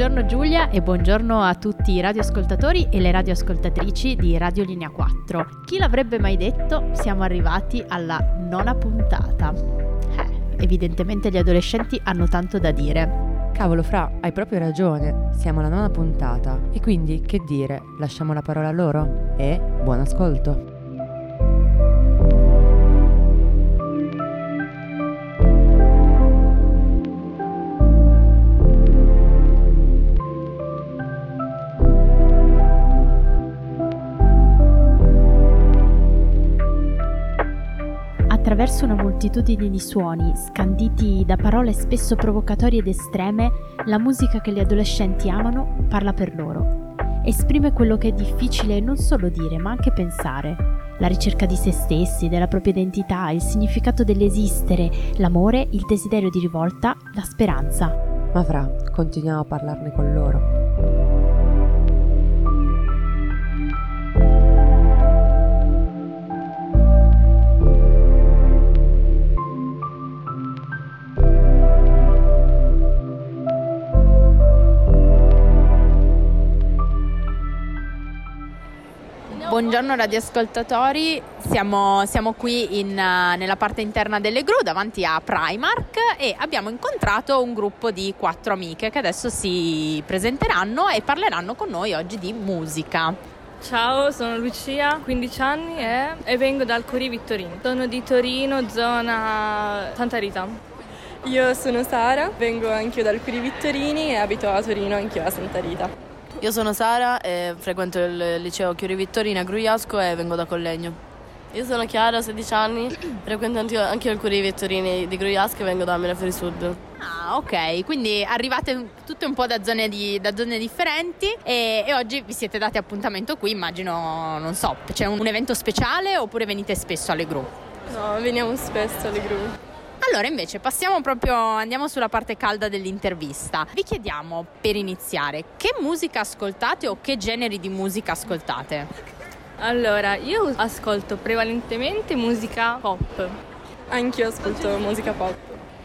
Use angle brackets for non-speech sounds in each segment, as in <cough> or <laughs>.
Buongiorno Giulia e buongiorno a tutti i radioascoltatori e le radioascoltatrici di Radio Linea 4. Chi l'avrebbe mai detto? Siamo arrivati alla nona puntata. Eh, evidentemente gli adolescenti hanno tanto da dire. Cavolo, Fra, hai proprio ragione. Siamo alla nona puntata. E quindi, che dire? Lasciamo la parola a loro? E buon ascolto. Attraverso una moltitudine di suoni, scanditi da parole spesso provocatorie ed estreme, la musica che gli adolescenti amano parla per loro. Esprime quello che è difficile non solo dire, ma anche pensare. La ricerca di se stessi, della propria identità, il significato dell'esistere, l'amore, il desiderio di rivolta, la speranza. Ma Fra, continuiamo a parlarne con loro. Buongiorno radioascoltatori, siamo, siamo qui in, uh, nella parte interna delle gru davanti a Primark e abbiamo incontrato un gruppo di quattro amiche che adesso si presenteranno e parleranno con noi oggi di musica. Ciao, sono Lucia, 15 anni e, e vengo dal Curi Vittorino. Sono di Torino, zona Santa Rita. Io sono Sara, vengo anch'io dal Curi Vittorini e abito a Torino, anch'io a Santa Rita. Io sono Sara e frequento il liceo Chiuri Vittorina a Gruiasco e vengo da Collegno. Io sono Chiara, 16 anni, frequento anche io il Curie Vittorini di Gruiasco e vengo da Meneferi Sud. Ah, ok, quindi arrivate tutte un po' da zone, di, da zone differenti e, e, oggi vi siete dati appuntamento qui, immagino, non so, c'è un, un evento speciale oppure venite spesso alle gru? No, veniamo spesso alle gru. Allora invece passiamo proprio, andiamo sulla parte calda dell'intervista. Vi chiediamo per iniziare che musica ascoltate o che generi di musica ascoltate? Allora, io ascolto prevalentemente musica pop. Anch'io ascolto musica pop.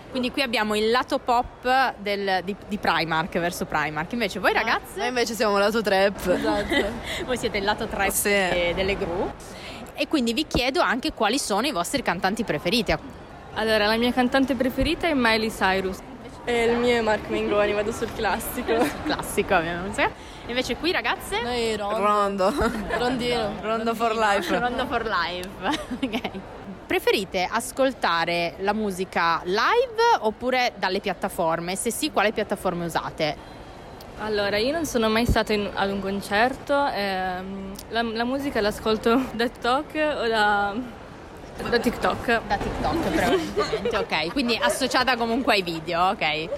Quindi qui abbiamo il lato pop del, di, di, Primark verso Primark. Invece voi ragazze? Noi invece siamo lato trap. Esatto. <laughs> voi siete il lato trap sì. delle gru. E quindi vi chiedo anche quali sono i vostri cantanti preferiti. Allora, la mia cantante preferita è Miley Cyrus. E il mio è Marco Mengoni, vado sul classico. <laughs> classico, ovviamente. Invece qui ragazze? Noi rondo. Rondo. Rondino. Rondo for life. Rondo for life. <laughs> ok. Preferite ascoltare la musica live oppure dalle piattaforme? Se sì, quale piattaforme usate? Allora, io non sono mai stata in, ad un concerto, ehm, la, la musica l'ascolto <laughs> da TikTok o da da TikTok. Da TikTok, prevalentemente, ok. Quindi associata comunque ai video, ok.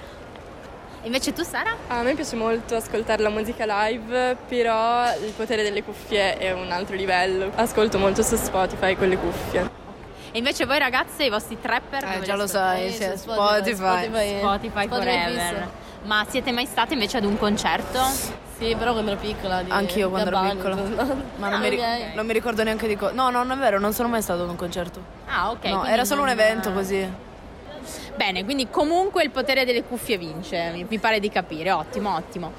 Invece tu Sara? A me piace molto ascoltare la musica live, però il potere delle cuffie è un altro livello. Ascolto molto su Spotify con le cuffie. E invece voi ragazze, i vostri trapper? Eh, già lo sai, sì, Spotify. Spotify, Spotify, Spotify forever. Ma siete mai state invece ad un concerto? Sì, però quando ero piccola. Di Anch'io quando ero piccola. Ma non, mi, ric- non mi, ricordo neanche di cosa. No, no, non è vero, non sono mai stato ad un concerto. Ah, ok. No, era solo un evento così. Bene, quindi comunque il potere delle cuffie vince, mi, mi pare di capire. Ottimo, ottimo.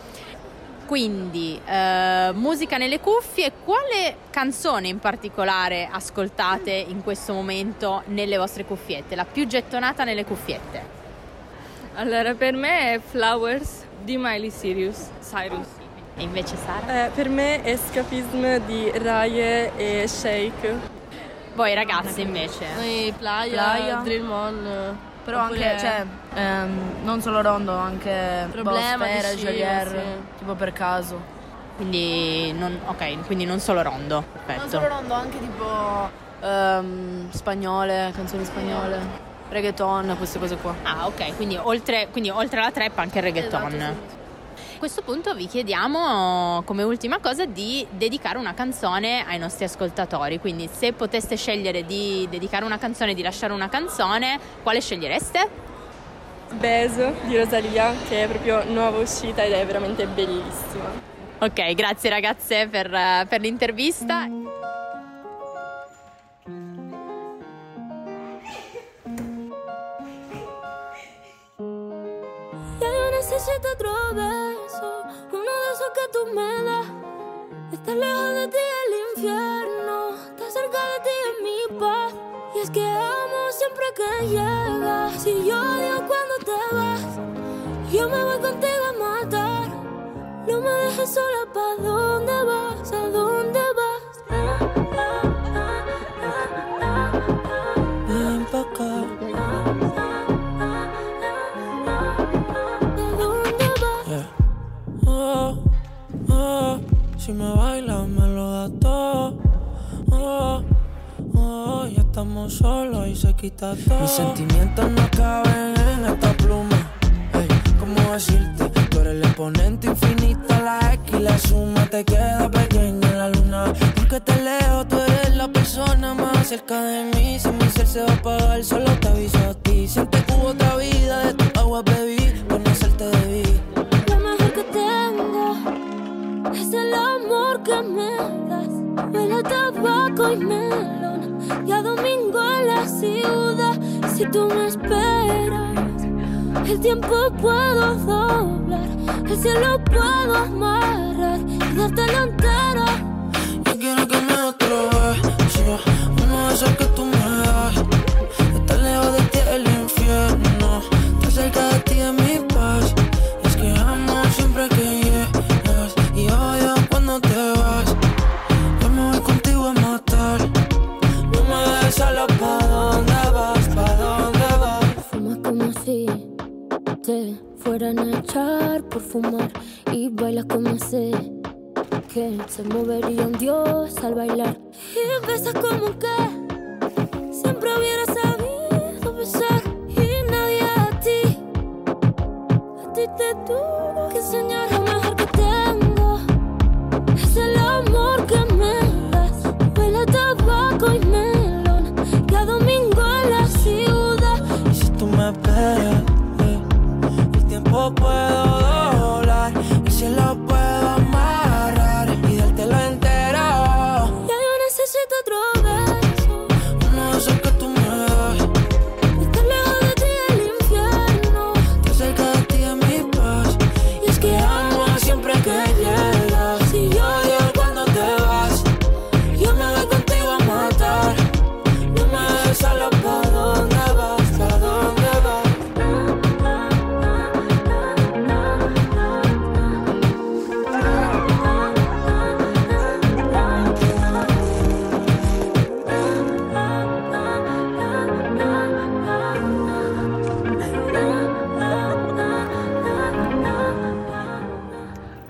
Quindi, eh, musica nelle cuffie, quale canzone in particolare ascoltate in questo momento nelle vostre cuffiette? La più gettonata nelle cuffiette? Allora, per me è Flowers di Miley Cyrus. Cyrus. E invece Sara? Eh, per me è Escapism di Raye e Shake. Voi ragazzi invece? Noi Playa, Playa. Dream On. Però anche, cioè, ehm, non solo Rondo, anche Problema, Boss, Jolier, sì. tipo per caso. Quindi non, ok, quindi non solo Rondo. Perfetto. Non solo Rondo, anche tipo ehm, spagnole, canzoni spagnole reggaeton, queste cose qua. Ah, ok, quindi oltre, quindi oltre alla trap anche il reggaeton. Esatto, sì. A questo punto vi chiediamo come ultima cosa di dedicare una canzone ai nostri ascoltatori, quindi se poteste scegliere di dedicare una canzone, di lasciare una canzone, quale scegliereste? Beso di Rosalia, che è proprio nuova uscita ed è veramente bellissima. Ok, grazie ragazze per, per l'intervista. beso. Que tú me das. Estar lejos de ti el infierno. Estar cerca de ti es mi paz. Y es que amo siempre que llegas. Si yo odio cuando te vas, yo me voy contigo a matar. No me dejes sola, ¿pa' dónde vas? Si me bailas me lo da todo. Oh, oh, ya estamos solos y se quita todo. Mis sentimientos no caben en esta pluma. Ey, ¿cómo decirte? Tú eres el exponente infinito, la X y la suma te queda pequeña en la luna. Porque te leo, tú eres la persona más cerca de mí. Si mi ser se va a apagar, solo te aviso a ti. Siente que hubo otra vida, de tu agua bebí, conocerte debí. Es el amor que me das. Huele a tabaco y melón. Y a domingo en la ciudad. Si tú me esperas, el tiempo puedo doblar. El cielo puedo amarrar y dártelo entero. Yo quiero que me beso Uno de que tú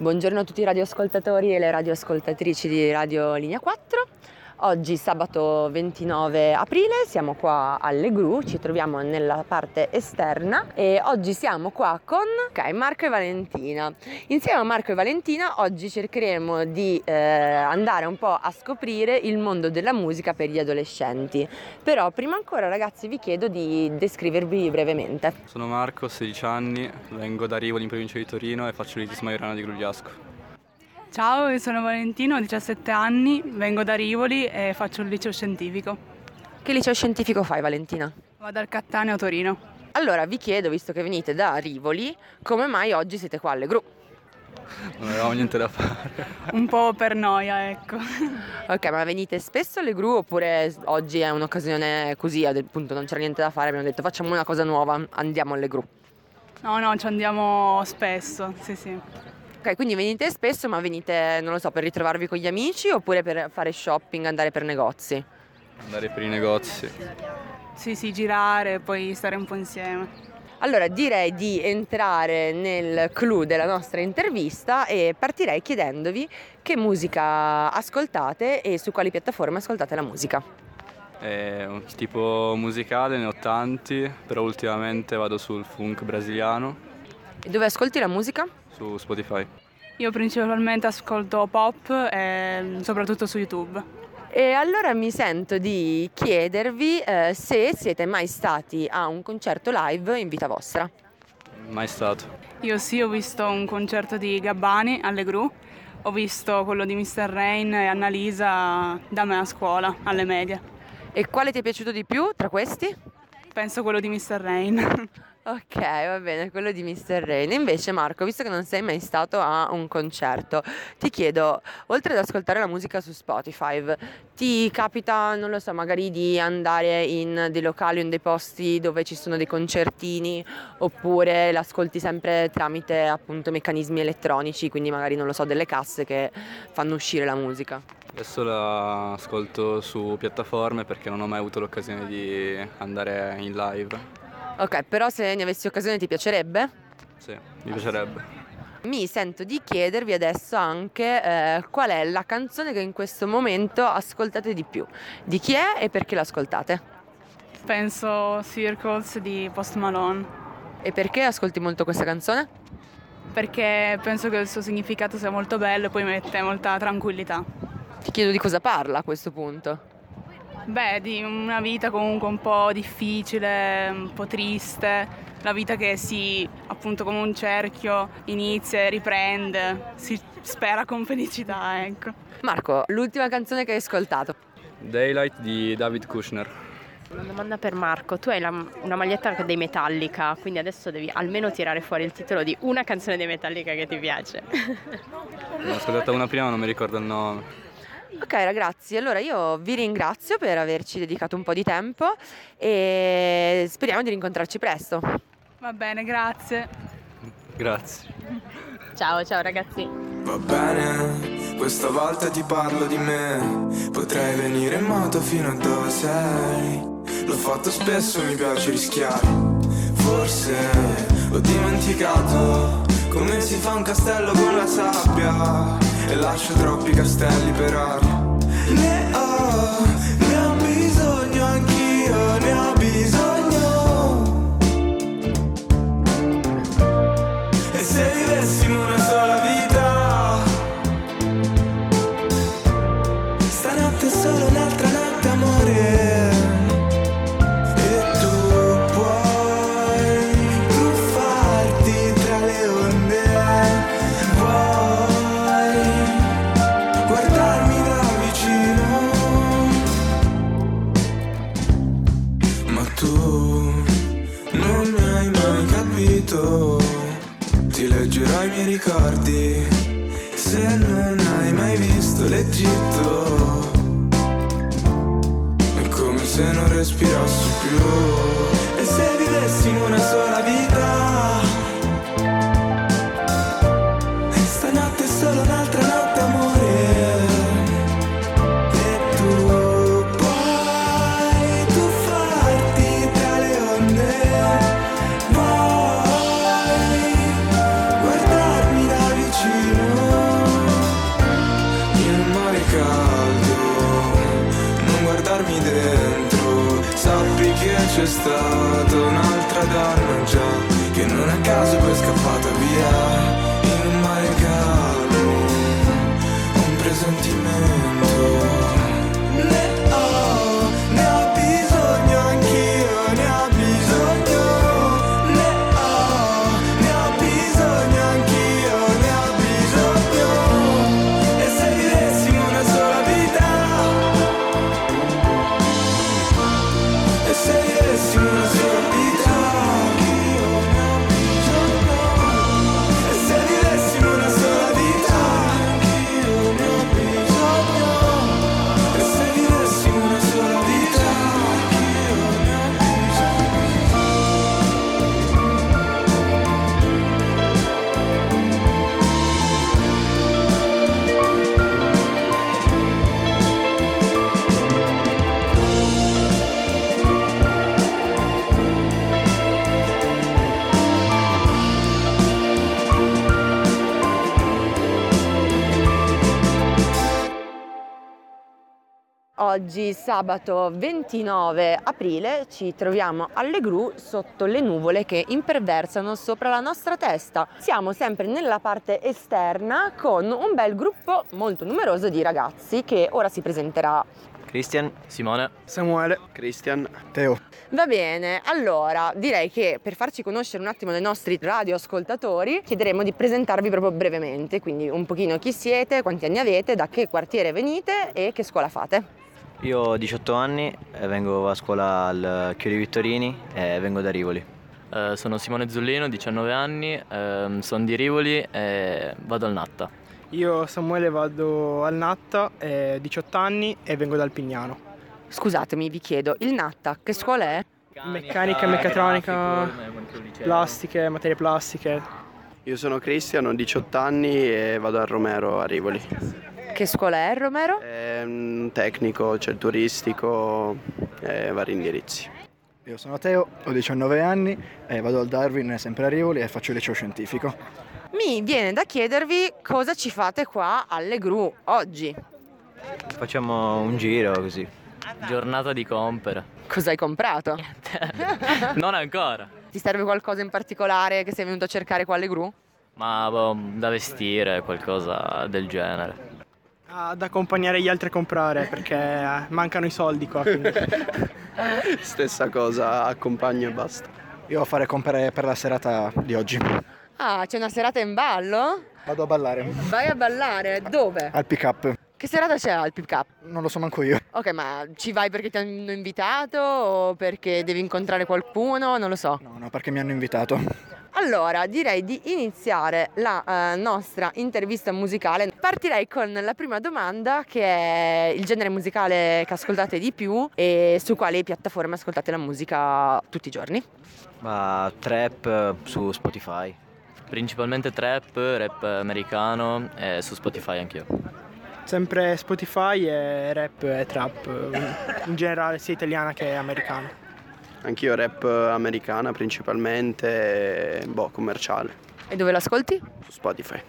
Buongiorno a tutti i radioascoltatori e le radioascoltatrici di Radio Linea 4. Oggi sabato 29 aprile siamo qua alle Gru, ci troviamo nella parte esterna e oggi siamo qua con ok, Marco e Valentina. Insieme a Marco e Valentina oggi cercheremo di eh, andare un po' a scoprire il mondo della musica per gli adolescenti. Però prima ancora ragazzi vi chiedo di descrivervi brevemente. Sono Marco, ho 16 anni, vengo da Rivoli in provincia di Torino e faccio l'ITIS Maiorana di Grugliasco. Ciao, io sono Valentino, ho 17 anni, vengo da Rivoli e faccio il liceo scientifico. Che liceo scientifico fai Valentina? Vado al Cattaneo a Torino. Allora vi chiedo, visto che venite da Rivoli, come mai oggi siete qua alle Gru? Non avevamo niente da fare. Un po' per noia, ecco. Ok, ma venite spesso alle Gru oppure oggi è un'occasione così, appunto non c'era niente da fare, abbiamo detto facciamo una cosa nuova, andiamo alle Gru. No, no, ci andiamo spesso, sì, sì. Ok, quindi venite spesso, ma venite, non lo so, per ritrovarvi con gli amici oppure per fare shopping, andare per negozi? Andare per i negozi. Sì, sì, girare e poi stare un po' insieme. Allora direi di entrare nel clou della nostra intervista e partirei chiedendovi che musica ascoltate e su quali piattaforme ascoltate la musica. È un tipo musicale, ne ho tanti, però ultimamente vado sul funk brasiliano E dove ascolti la musica? Su Spotify. Io principalmente ascolto pop e soprattutto su YouTube. E allora mi sento di chiedervi eh, se siete mai stati a un concerto live in vita vostra. Mai stato. Io sì, ho visto un concerto di Gabbani alle Gru, ho visto quello di Mr. Rain e Annalisa da me a scuola, alle medie. E quale ti è piaciuto di più tra questi? Penso quello di Mr. Rain. <laughs> Ok, va bene, quello di Mr. Rain. Invece Marco, visto che non sei mai stato a un concerto, ti chiedo, oltre ad ascoltare la musica su Spotify, ti capita, non lo so, magari di andare in dei locali in dei posti dove ci sono dei concertini oppure l'ascolti sempre tramite appunto meccanismi elettronici, quindi magari non lo so, delle casse che fanno uscire la musica? Adesso la ascolto su piattaforme perché non ho mai avuto l'occasione di andare in live. Ok, però se ne avessi occasione ti piacerebbe? Sì, mi piacerebbe. Mi sento di chiedervi adesso anche eh, qual è la canzone che in questo momento ascoltate di più. Di chi è e perché l'ascoltate? Penso Circles di Post Malone. E perché ascolti molto questa canzone? Perché penso che il suo significato sia molto bello e poi mette molta tranquillità. Ti chiedo di cosa parla a questo punto. Beh, di una vita comunque un po' difficile, un po' triste, la vita che si, appunto come un cerchio, inizia e riprende, si spera con felicità, ecco. Marco, l'ultima canzone che hai ascoltato? Daylight di David Kushner. Una domanda per Marco, tu hai la, una maglietta dei Metallica, quindi adesso devi almeno tirare fuori il titolo di una canzone dei Metallica che ti piace. Ne ho ascoltata una prima, ma non mi ricordo il nome. Ok ragazzi, allora io vi ringrazio per averci dedicato un po' di tempo e speriamo di rincontrarci presto. Va bene, grazie. Grazie. Ciao, ciao ragazzi. Va bene, questa volta ti parlo di me. Potrei venire in moto fino a dove sei. L'ho fatto spesso, mi piace rischiare. Forse ho dimenticato come si fa un castello con la sabbia e lascio troppi castelli per aria. Ne ho, c'è stata un'altra donna Oggi sabato 29 aprile ci troviamo alle gru sotto le nuvole che imperversano sopra la nostra testa. Siamo sempre nella parte esterna con un bel gruppo molto numeroso di ragazzi che ora si presenterà. Cristian, Simone, Samuele, Cristian, Teo. Va bene, allora direi che per farci conoscere un attimo dai nostri radioascoltatori chiederemo di presentarvi proprio brevemente, quindi un pochino chi siete, quanti anni avete, da che quartiere venite e che scuola fate. Io ho 18 anni, e vengo a scuola al Chiuri Vittorini e vengo da Rivoli. Uh, sono Simone Zullino, 19 anni, uh, sono di Rivoli e vado al Natta. Io Samuele vado al Natta, eh, 18 anni e vengo dal Pignano. Scusatemi, vi chiedo, il Natta che scuola è? Meccanica, meccatronica, plastiche, materie plastiche. Io sono Cristian, ho 18 anni e vado al Romero a Rivoli. Che scuola è Romero? È un tecnico, c'è il turistico e vari indirizzi. Io sono Teo, ho 19 anni e vado al Darwin sempre a Rivoli e faccio il liceo scientifico. Mi viene da chiedervi cosa ci fate qua alle Gru oggi. Facciamo un giro così. Giornata di compere. Cosa hai comprato? non ancora. Ti serve qualcosa in particolare che sei venuto a cercare qua alle Gru? Ma boh, da vestire, qualcosa del genere. Ad accompagnare gli altri a comprare perché mancano i soldi qua. <laughs> Stessa cosa, accompagno e basta. Io devo fare compere per la serata di oggi. Ah, c'è una serata in ballo? Vado a ballare. Vai a ballare? Dove? Al pick up. Che serata c'è al pick up? Non lo so manco io. Ok, ma ci vai perché ti hanno invitato o perché devi incontrare qualcuno? Non lo so. No, no, perché mi hanno invitato. Allora, direi di iniziare la uh, nostra intervista musicale. Partirei con la prima domanda che è il genere musicale che ascoltate di più e su quali piattaforme ascoltate la musica tutti i giorni. Ma trap su Spotify. Principalmente trap, rap americano e su Spotify anch'io. Sempre Spotify e rap e trap, in generale sia italiana che americana. Anch'io rap americana principalmente, boh, commerciale. E dove l'ascolti? Su Spotify.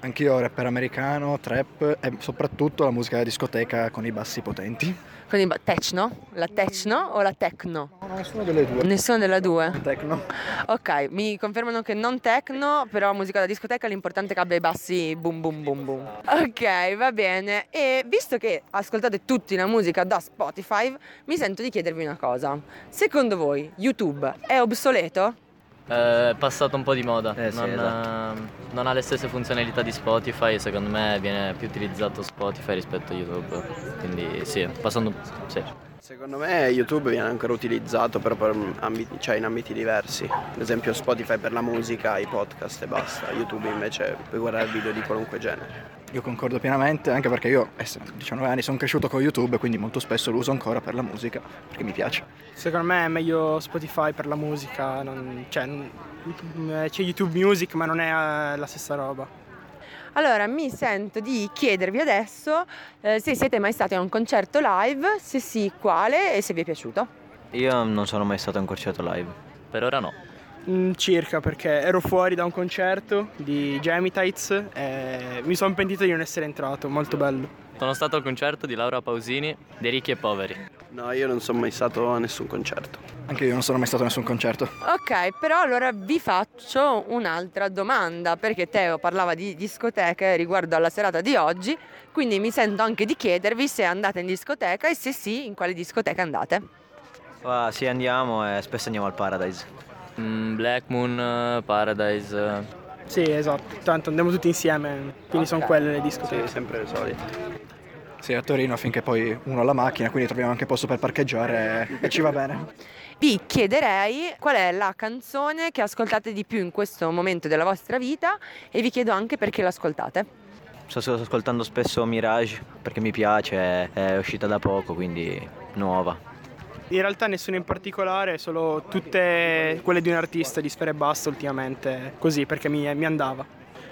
Anch'io rapper americano, trap e soprattutto la musica da discoteca con i bassi potenti. Con i ba- techno? La techno o la techno? No, nessuna delle due. Nessuna delle due? Techno. Ok, mi confermano che non techno, però musica da discoteca l'importante è che abbia i bassi boom boom boom boom. Ok, va bene. E visto che ascoltate tutti la musica da Spotify, mi sento di chiedervi una cosa. Secondo voi YouTube è obsoleto? È passato un po' di moda, Eh, sì, non, esatto. eh, non ha le stesse funzionalità di Spotify e secondo me viene più utilizzato Spotify rispetto a YouTube. Quindi sì, passando... Sì. Secondo me YouTube viene ancora utilizzato però per ambiti, cioè in ambiti diversi. Ad esempio Spotify per la musica, i podcast e basta. YouTube invece puoi guardare video di qualunque genere. Io concordo pienamente, anche perché io, essendo 19 anni, sono cresciuto con YouTube, quindi molto spesso lo uso ancora per la musica, perché mi piace. Secondo me è meglio Spotify per la musica, non- cioè, non- c'è YouTube Music ma non è eh, la stessa roba. Allora, mi sento di chiedervi adesso eh, se siete mai stati a un concerto live, se sì, quale e se vi è piaciuto. Io non sono mai stato a un concerto live. Per ora no. Mm, circa perché ero fuori da un concerto di Gemitites e mi sono pentito di non essere entrato, molto bello. Sono stato al concerto di Laura Pausini, dei ricchi e poveri. No, io non sono mai stato a nessun concerto. Anche io non sono mai stato a nessun concerto. Ok, però allora vi faccio un'altra domanda, perché Teo parlava di discoteche riguardo alla serata di oggi, quindi mi sento anche di chiedervi se andate in discoteca e se sì, in quale discoteca andate. Ah, sì, andiamo e spesso andiamo al Paradise. Mm, Black Moon, eh, Paradise. eh. Sì, esatto, tanto andiamo tutti insieme, quindi sono quelle le discoteche. Sì, sempre le solite. Sì, a Torino finché poi uno ha la macchina, quindi troviamo anche posto per parcheggiare e ci va bene. <laughs> Vi chiederei qual è la canzone che ascoltate di più in questo momento della vostra vita e vi chiedo anche perché l'ascoltate. Sto sto ascoltando spesso Mirage perché mi piace, è uscita da poco, quindi nuova. In realtà nessuna in particolare, solo tutte quelle di un artista di Sfera e Basta ultimamente, così perché mi, mi andava.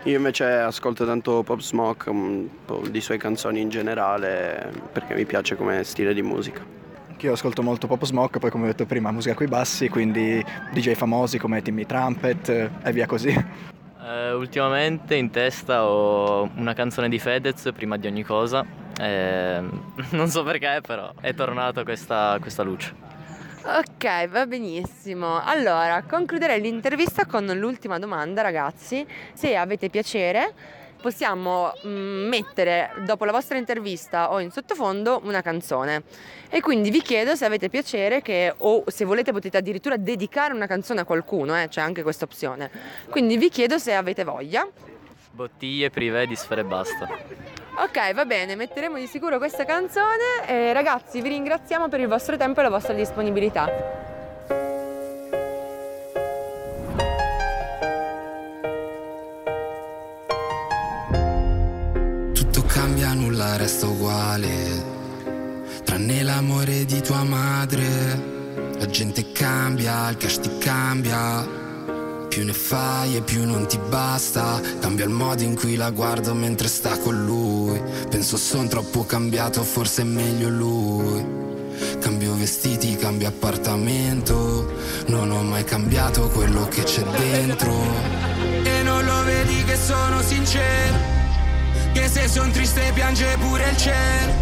Io invece ascolto tanto Pop Smoke, un po' di sue canzoni in generale, perché mi piace come stile di musica. Anch'io ascolto molto Pop Smoke, poi come ho detto prima musica coi bassi, quindi DJ famosi come Timmy Trumpet e via così. Eh, ultimamente in testa ho una canzone di Fedez, prima di ogni cosa. E <laughs> non so perché, però è tornata questa, questa luce. Ok, va benissimo. Allora, concluderei l'intervista con l'ultima domanda, ragazzi. Se avete piacere, possiamo mm, mettere dopo la vostra intervista o in sottofondo una canzone. E quindi vi chiedo se avete piacere che, o se volete potete addirittura dedicare una canzone a qualcuno, eh, c'è anche questa opzione. Quindi vi chiedo se avete voglia. Bottiglie privé di sfere e basta. Ok, va bene, metteremo di sicuro questa canzone e ragazzi vi ringraziamo per il vostro tempo e la vostra disponibilità. Tutto cambia, nulla resta uguale, tranne l'amore di tua madre. La gente cambia, il cash ti cambia più ne fai e più non ti basta. Cambia il modo in cui la guardo mentre sta con lui. Penso son troppo cambiato, forse è meglio lui. Cambio vestiti, cambio appartamento. Non ho mai cambiato quello che c'è dentro. E non lo vedi che sono sincero. Che se son triste piange pure il cielo.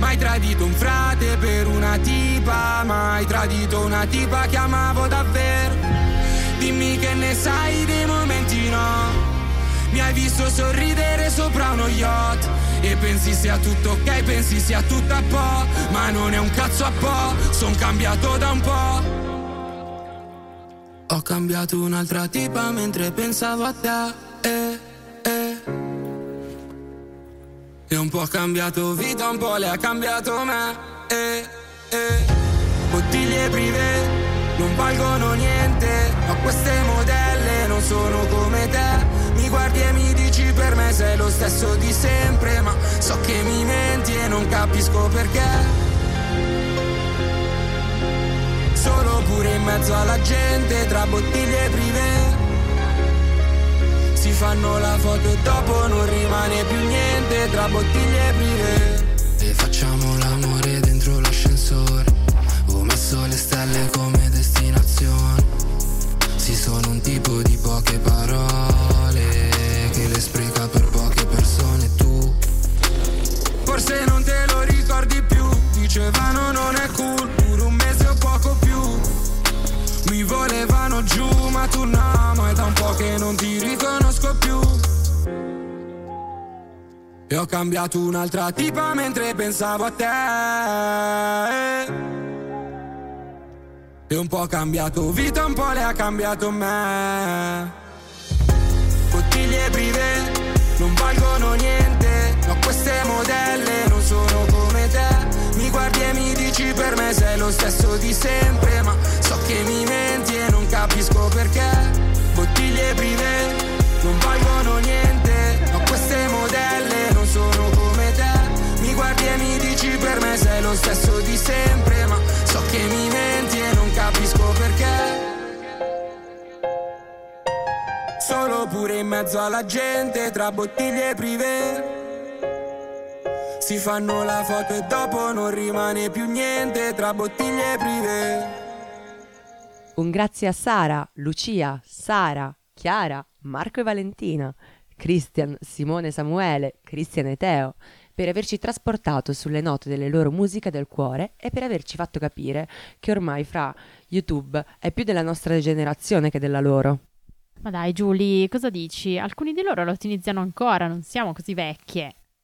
Mai tradito un frate per una tipa, mai tradito una tipa che amavo davvero. Dimmi che ne sai dei momenti no. Mi hai visto sorridere sopra uno yacht e pensi sia tutto ok, pensi sia tutto a po', ma non è un cazzo a po', son cambiato da un po'. Ho cambiato un'altra tipa mentre pensavo a te. Eh, eh. E un po' ha cambiato vita, un po' le ha cambiato me. Eh, eh. Bottiglie prive non valgono niente, ma queste modelle non sono come te. Mi guardi e mi dici per me sei lo stesso di sempre, ma so che mi menti e non capisco perché. Solo pure in mezzo alla gente, tra bottiglie prive. Si fanno la foto e dopo non rimane più niente, tra bottiglie prive. E facciamo l'amore dentro l'ascensore. Messo le stelle come destinazione. Sì, sono un tipo di poche parole che le spreca per poche persone. Tu Forse non te lo ricordi più, dicevano non è cool, pure un mese o poco più. Mi volevano giù, ma tu no, ma è da un po' che non ti riconosco più. E ho cambiato un'altra tipa mentre pensavo a te. E un po' ha cambiato vita, un po' le ha cambiato me. Bottiglie prive non valgono niente, ma queste modelle non sono come te. Mi guardi e mi dici per me sei lo stesso di sempre, ma so che mi menti e non capisco perché. Bottiglie prive non valgono niente, ma queste modelle non sono mezzo alla gente, tra bottiglie prive. Si fanno la foto e dopo non rimane più niente, tra bottiglie prive. Un grazie a Sara, Lucia, Sara, Chiara, Marco e Valentina, Christian, Simone Samuele, Cristian e Teo, per averci trasportato sulle note delle loro musiche del cuore e per averci fatto capire che ormai fra YouTube è più della nostra generazione che della loro. Ma dai, Giulia, cosa dici? Alcuni di loro lo utilizzano ancora, non siamo così vecchie.